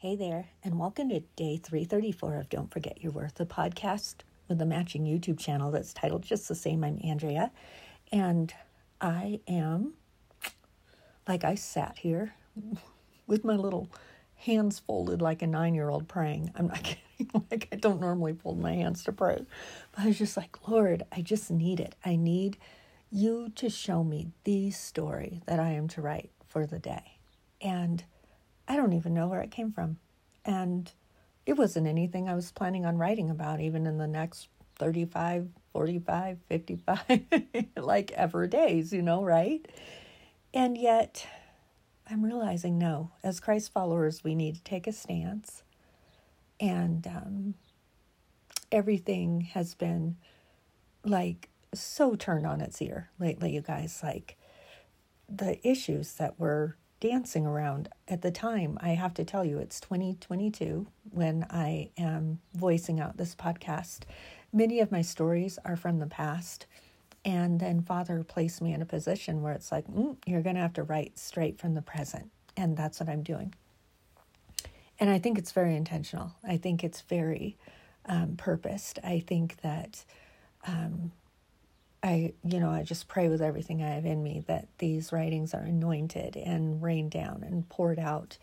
Hey there, and welcome to day 334 of Don't Forget Your Worth, a podcast with a matching YouTube channel that's titled just the same. I'm Andrea, and I am like I sat here with my little hands folded like a nine year old praying. I'm not kidding, like I don't normally fold my hands to pray, but I was just like, Lord, I just need it. I need you to show me the story that I am to write for the day. And I don't even know where it came from. And it wasn't anything I was planning on writing about, even in the next 35, 45, 55, like ever days, you know, right? And yet, I'm realizing no, as Christ followers, we need to take a stance. And um, everything has been like so turned on its ear lately, you guys. Like the issues that were dancing around at the time. I have to tell you, it's 2022 when I am voicing out this podcast. Many of my stories are from the past. And then Father placed me in a position where it's like, mm, you're going to have to write straight from the present. And that's what I'm doing. And I think it's very intentional. I think it's very um, purposed. I think that um, I, you know, I just pray with everything I have in me that these writings are anointed and rained down and poured out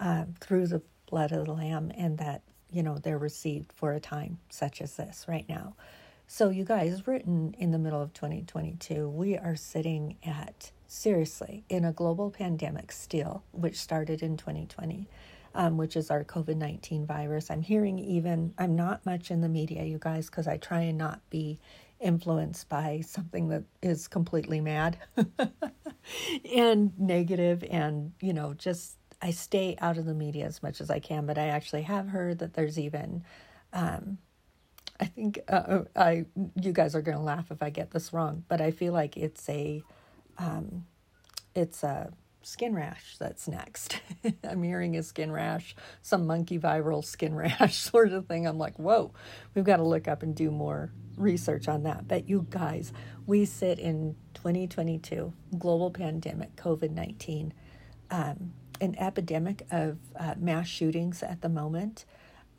uh, through the blood of the Lamb, and that, you know, they're received for a time such as this right now. So, you guys, written in the middle of 2022, we are sitting at seriously in a global pandemic still, which started in 2020. Um, which is our COVID 19 virus. I'm hearing even, I'm not much in the media, you guys, because I try and not be influenced by something that is completely mad and negative and you know just i stay out of the media as much as i can but i actually have heard that there's even um, i think uh, uh i you guys are to laugh if i get this wrong but i feel like it's a um, it's a skin rash that's next. I'm hearing a skin rash, some monkey viral skin rash sort of thing. I'm like, whoa, we've got to look up and do more research on that. But you guys, we sit in 2022, global pandemic, COVID 19, um, an epidemic of uh, mass shootings at the moment.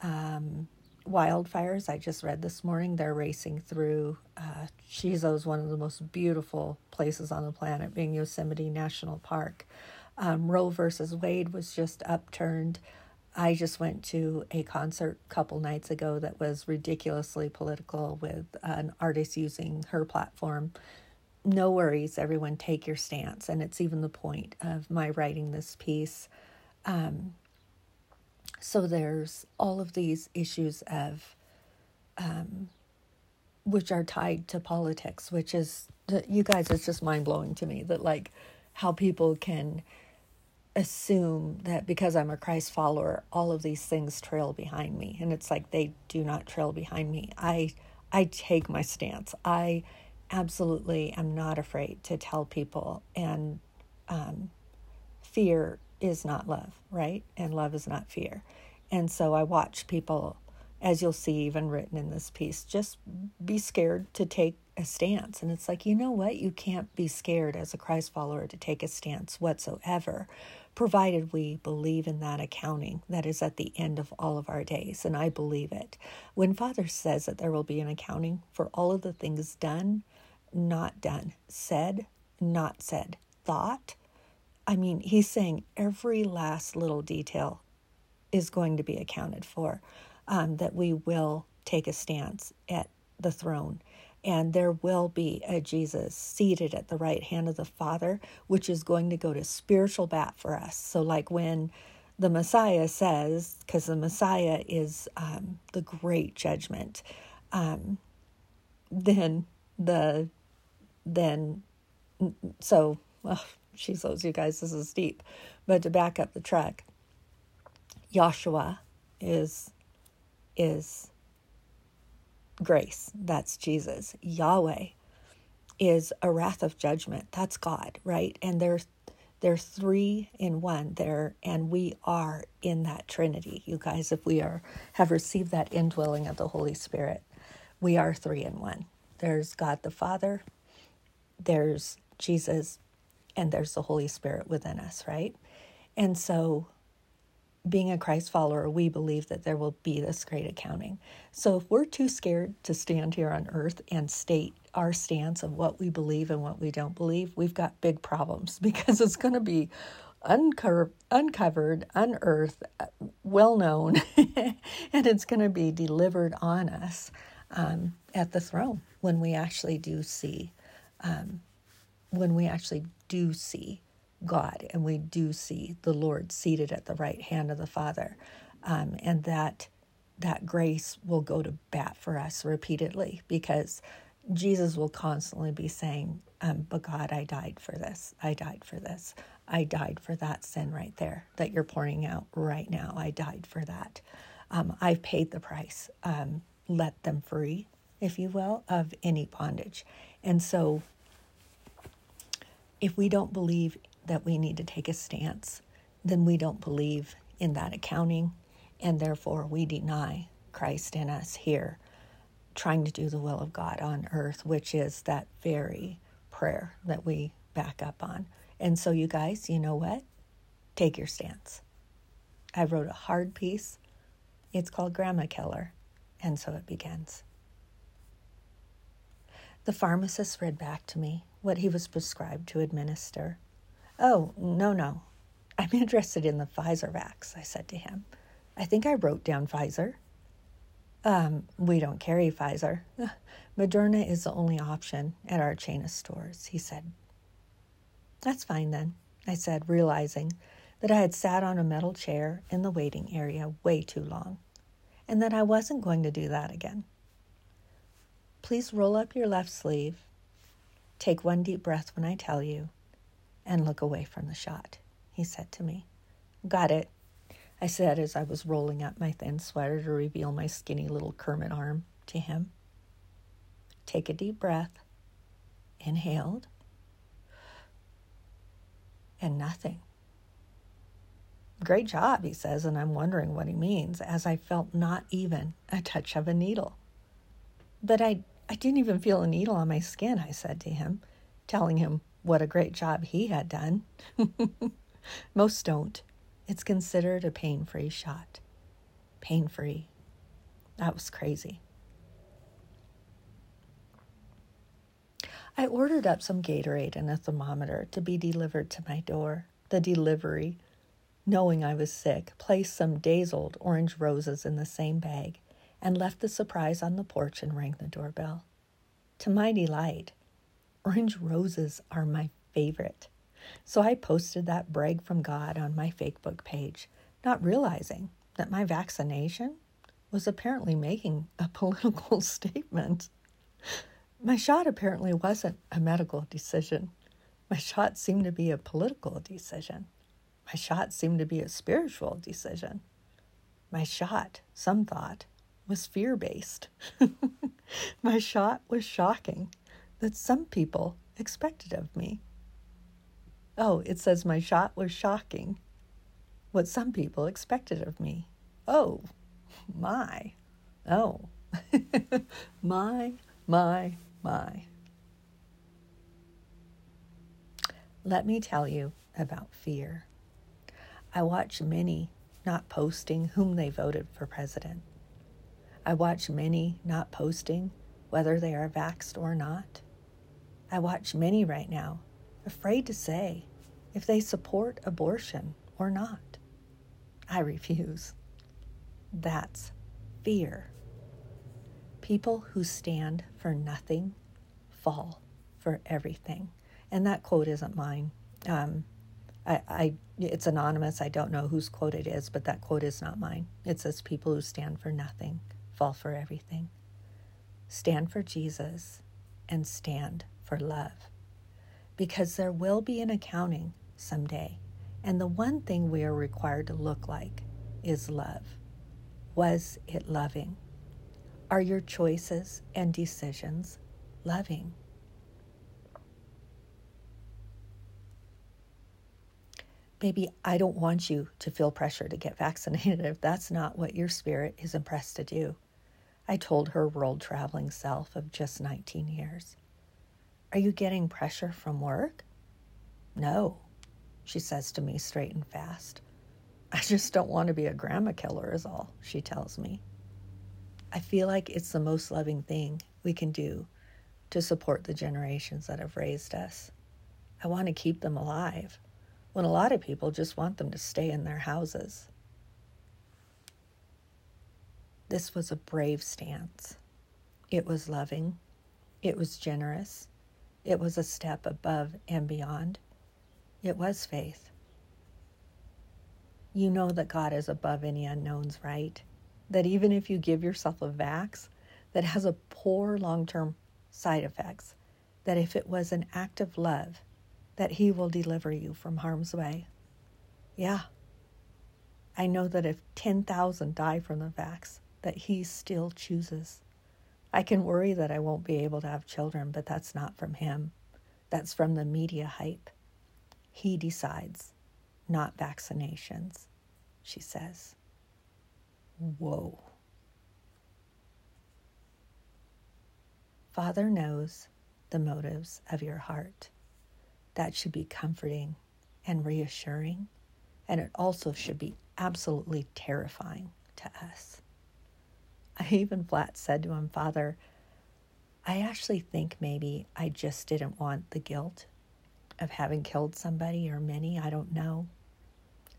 Um, wildfires, I just read this morning, they're racing through. Uh, Shizo is one of the most beautiful places on the planet, being Yosemite National Park. Um, Roe versus Wade was just upturned. I just went to a concert a couple nights ago that was ridiculously political with an artist using her platform. No worries, everyone, take your stance. And it's even the point of my writing this piece. Um, so there's all of these issues of, um, which are tied to politics, which is, that you guys, it's just mind blowing to me that, like, how people can assume that because I'm a Christ follower, all of these things trail behind me. And it's like they do not trail behind me. I I take my stance. I absolutely am not afraid to tell people and um, fear is not love, right? And love is not fear. And so I watch people, as you'll see even written in this piece, just be scared to take a stance. And it's like, you know what? You can't be scared as a Christ follower to take a stance whatsoever provided we believe in that accounting that is at the end of all of our days. And I believe it. When Father says that there will be an accounting for all of the things done, not done, said, not said, thought, I mean, he's saying every last little detail is going to be accounted for, um, that we will take a stance at the throne and there will be a Jesus seated at the right hand of the Father, which is going to go to spiritual bat for us. So, like when the Messiah says, because the Messiah is um, the great judgment, um, then the then so well, she's those you guys, this is deep, but to back up the track, Yeshua is is grace. That's Jesus. Yahweh is a wrath of judgment. That's God, right? And they're they're three in one there and we are in that trinity you guys if we are have received that indwelling of the holy spirit we are three in one there's god the father there's jesus and there's the holy spirit within us right and so being a Christ follower, we believe that there will be this great accounting. So if we're too scared to stand here on earth and state our stance of what we believe and what we don't believe, we've got big problems because it's going to be uncovered, uncovered unearthed, well known, and it's going to be delivered on us um, at the throne when we actually do see, um, when we actually do see God and we do see the Lord seated at the right hand of the Father, um, and that that grace will go to bat for us repeatedly because Jesus will constantly be saying, um, But God, I died for this. I died for this. I died for that sin right there that you're pouring out right now. I died for that. Um, I've paid the price. Um, let them free, if you will, of any bondage. And so, if we don't believe that we need to take a stance, then we don't believe in that accounting, and therefore we deny Christ in us here, trying to do the will of God on earth, which is that very prayer that we back up on. And so, you guys, you know what? Take your stance. I wrote a hard piece. It's called Grandma Killer. And so it begins. The pharmacist read back to me what he was prescribed to administer. Oh, no, no. I'm interested in the Pfizer vax, I said to him. I think I wrote down Pfizer. Um, we don't carry Pfizer. Moderna is the only option at our chain of stores, he said. That's fine then, I said, realizing that I had sat on a metal chair in the waiting area way too long, and that I wasn't going to do that again. Please roll up your left sleeve, take one deep breath when I tell you, and look away from the shot, he said to me. Got it, I said as I was rolling up my thin sweater to reveal my skinny little Kermit arm to him. Take a deep breath. Inhaled and nothing. Great job, he says, and I'm wondering what he means, as I felt not even a touch of a needle. But I, I didn't even feel a needle on my skin, I said to him, telling him what a great job he had done. Most don't. It's considered a pain free shot. Pain free. That was crazy. I ordered up some Gatorade and a thermometer to be delivered to my door. The delivery, knowing I was sick, placed some days old orange roses in the same bag and left the surprise on the porch and rang the doorbell. To my delight, orange roses are my favorite. So I posted that brag from God on my Facebook page, not realizing that my vaccination was apparently making a political statement. My shot apparently wasn't a medical decision. My shot seemed to be a political decision. My shot seemed to be a spiritual decision. My shot, some thought, was fear based. My shot was shocking that some people expected of me. Oh, it says my shot was shocking what some people expected of me. Oh, my. Oh, my, my, my. Let me tell you about fear. I watch many not posting whom they voted for president. I watch many not posting whether they are vaxxed or not. I watch many right now afraid to say if they support abortion or not. I refuse. That's fear. People who stand for nothing fall for everything. And that quote isn't mine. Um, I, I, it's anonymous. I don't know whose quote it is, but that quote is not mine. It says, People who stand for nothing fall for everything. Stand for Jesus and stand for love. Because there will be an accounting someday. And the one thing we are required to look like is love. Was it loving? Are your choices and decisions loving? Baby, I don't want you to feel pressure to get vaccinated if that's not what your spirit is impressed to do. I told her world traveling self of just 19 years. Are you getting pressure from work? No, she says to me straight and fast. I just don't want to be a grandma killer, is all she tells me. I feel like it's the most loving thing we can do to support the generations that have raised us. I want to keep them alive when a lot of people just want them to stay in their houses. This was a brave stance. It was loving. It was generous. It was a step above and beyond. It was faith. You know that God is above any unknowns, right? That even if you give yourself a vax that has a poor long term side effects, that if it was an act of love, that He will deliver you from harm's way. Yeah. I know that if 10,000 die from the vax, that He still chooses. I can worry that I won't be able to have children, but that's not from Him. That's from the media hype. He decides, not vaccinations, she says. Whoa. Father knows the motives of your heart. That should be comforting and reassuring, and it also should be absolutely terrifying to us. I even flat said to him, Father, I actually think maybe I just didn't want the guilt of having killed somebody or many. I don't know.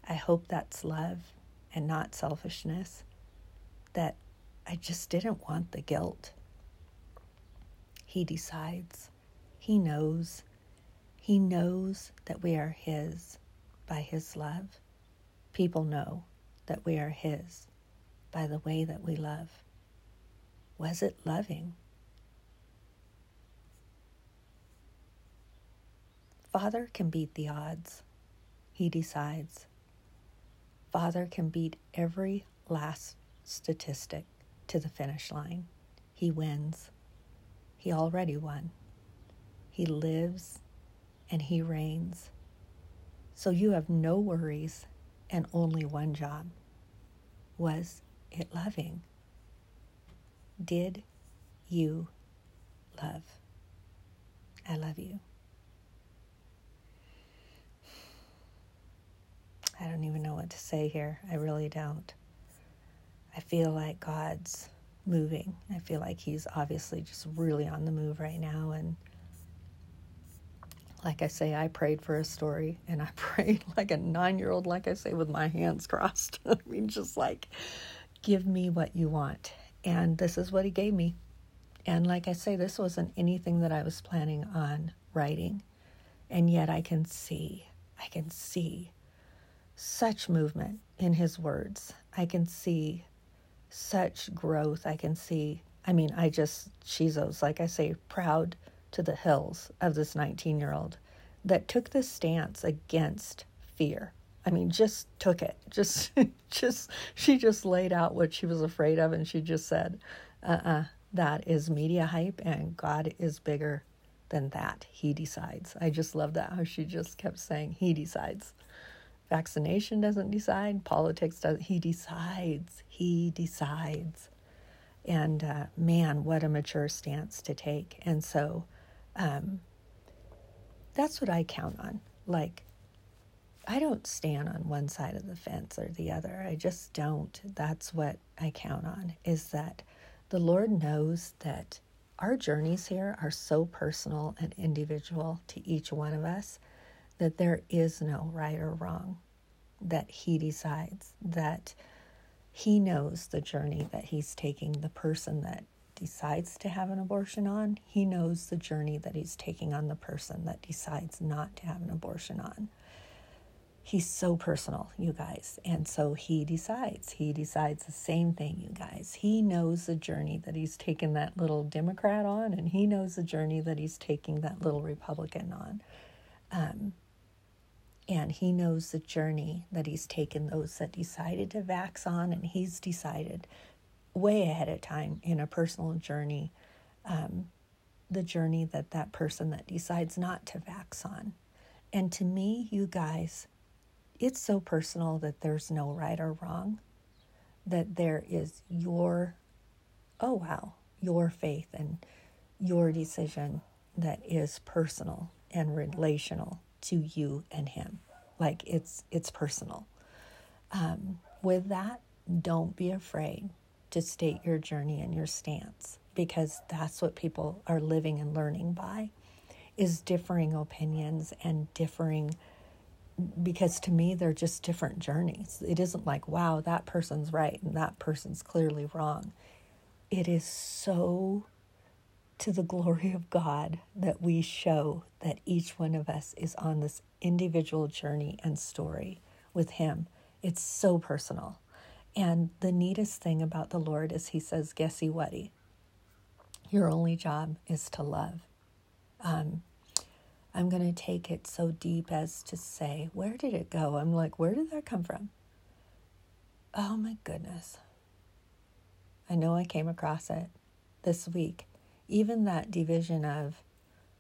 I hope that's love and not selfishness. That I just didn't want the guilt. He decides. He knows. He knows that we are His by His love. People know that we are His by the way that we love. Was it loving? Father can beat the odds. He decides. Father can beat every last statistic to the finish line. He wins. He already won. He lives and He reigns. So you have no worries and only one job. Was it loving? Did you love? I love you. I don't even know what to say here. I really don't. I feel like God's moving. I feel like he's obviously just really on the move right now. And like I say, I prayed for a story and I prayed like a nine year old, like I say, with my hands crossed. I mean, just like, give me what you want. And this is what he gave me. And like I say, this wasn't anything that I was planning on writing. And yet I can see, I can see such movement in his words. I can see such growth I can see. I mean, I just, Shizos, like I say, proud to the hills of this 19 year old that took this stance against fear. I mean, just took it. Just, just, she just laid out what she was afraid of and she just said, uh uh-uh, uh, that is media hype and God is bigger than that. He decides. I just love that how she just kept saying, He decides. Vaccination doesn't decide, politics doesn't. He decides. He decides. And uh, man, what a mature stance to take. And so um, that's what I count on. Like, I don't stand on one side of the fence or the other. I just don't. That's what I count on is that the Lord knows that our journeys here are so personal and individual to each one of us that there is no right or wrong, that He decides, that He knows the journey that He's taking the person that decides to have an abortion on. He knows the journey that He's taking on the person that decides not to have an abortion on. He's so personal, you guys. And so he decides. He decides the same thing, you guys. He knows the journey that he's taken that little Democrat on, and he knows the journey that he's taking that little Republican on. Um, and he knows the journey that he's taken those that decided to vax on, and he's decided way ahead of time in a personal journey um, the journey that that person that decides not to vax on. And to me, you guys, it's so personal that there's no right or wrong, that there is your, oh wow, your faith and your decision that is personal and relational to you and him. Like it's it's personal. Um, with that, don't be afraid to state your journey and your stance because that's what people are living and learning by is differing opinions and differing because to me they're just different journeys. It isn't like wow that person's right and that person's clearly wrong. It is so to the glory of God that we show that each one of us is on this individual journey and story with Him. It's so personal. And the neatest thing about the Lord is He says, Guessy whatty? Your only job is to love. Um, I'm going to take it so deep as to say, Where did it go? I'm like, Where did that come from? Oh my goodness. I know I came across it this week. Even that division of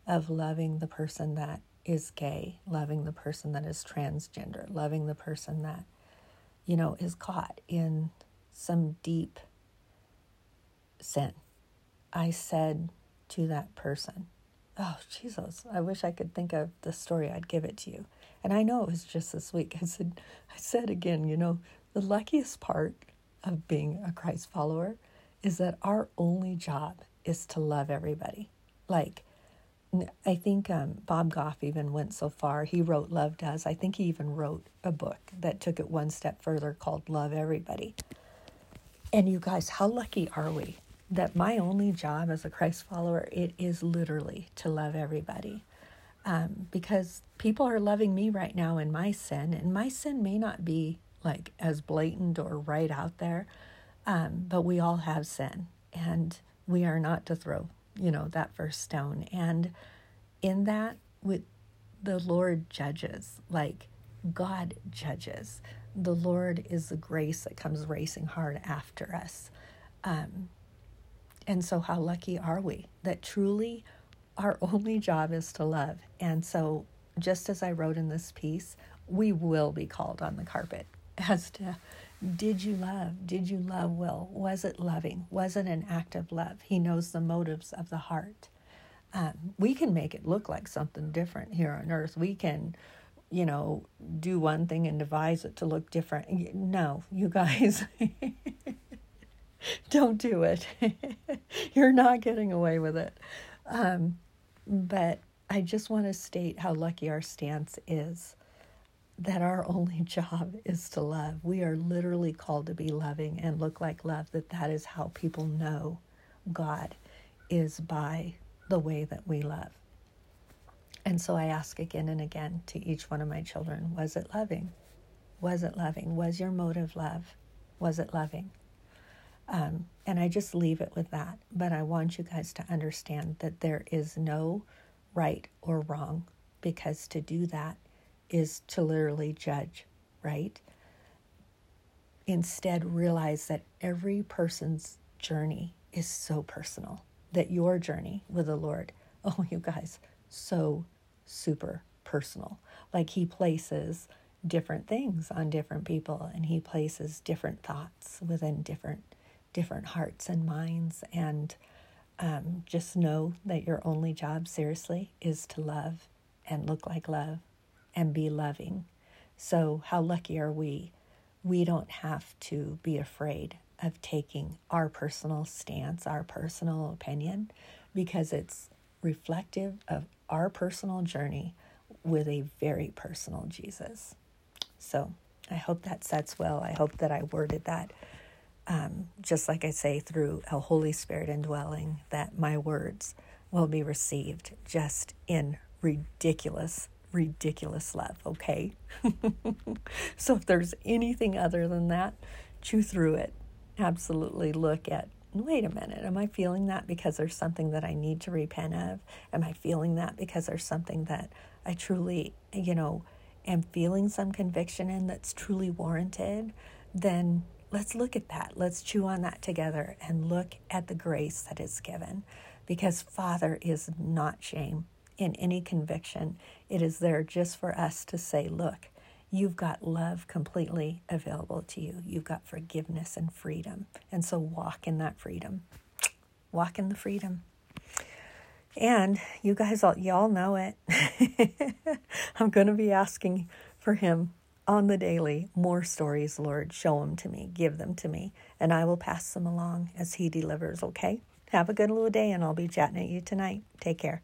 of loving the person that is gay, loving the person that is transgender, loving the person that you know, is caught in some deep sin. I said to that person, Oh, Jesus, I wish I could think of the story. I'd give it to you. And I know it was just this week. I said, I said again, you know, the luckiest part of being a Christ follower is that our only job is to love everybody. Like, I think um, Bob Goff even went so far. He wrote Love Does. I think he even wrote a book that took it one step further called Love Everybody. And you guys, how lucky are we that my only job as a Christ follower, it is literally to love everybody. Um, because people are loving me right now in my sin, and my sin may not be like as blatant or right out there, um, but we all have sin, and we are not to throw you know, that first stone. And in that, with the Lord judges, like God judges. The Lord is the grace that comes racing hard after us. Um, and so, how lucky are we that truly our only job is to love? And so, just as I wrote in this piece, we will be called on the carpet as to did you love? Did you love Will? Was it loving? Was it an act of love? He knows the motives of the heart. Um, we can make it look like something different here on earth. We can, you know, do one thing and devise it to look different. No, you guys, don't do it. You're not getting away with it. Um, but I just want to state how lucky our stance is that our only job is to love. We are literally called to be loving and look like love, that that is how people know God is by the way that we love. And so I ask again and again to each one of my children was it loving? Was it loving? Was your motive love? Was it loving? Um, and I just leave it with that. But I want you guys to understand that there is no right or wrong because to do that is to literally judge, right? Instead, realize that every person's journey is so personal, that your journey with the Lord, oh, you guys, so super personal. Like He places different things on different people and He places different thoughts within different different hearts and minds and um, just know that your only job seriously is to love and look like love and be loving. So, how lucky are we? We don't have to be afraid of taking our personal stance, our personal opinion, because it's reflective of our personal journey with a very personal Jesus. So, I hope that sets well. I hope that I worded that um, just like I say through a Holy Spirit indwelling, that my words will be received just in ridiculous ridiculous love, okay? so if there's anything other than that, chew through it. Absolutely look at wait a minute, am I feeling that because there's something that I need to repent of? Am I feeling that because there's something that I truly, you know, am feeling some conviction in that's truly warranted? Then let's look at that. Let's chew on that together and look at the grace that is given because Father is not shame in any conviction. It is there just for us to say, look, you've got love completely available to you. You've got forgiveness and freedom. And so walk in that freedom. Walk in the freedom. And you guys all y'all know it. I'm going to be asking for him on the daily. More stories, Lord. Show them to me. Give them to me. And I will pass them along as He delivers, okay? Have a good little day, and I'll be chatting at you tonight. Take care.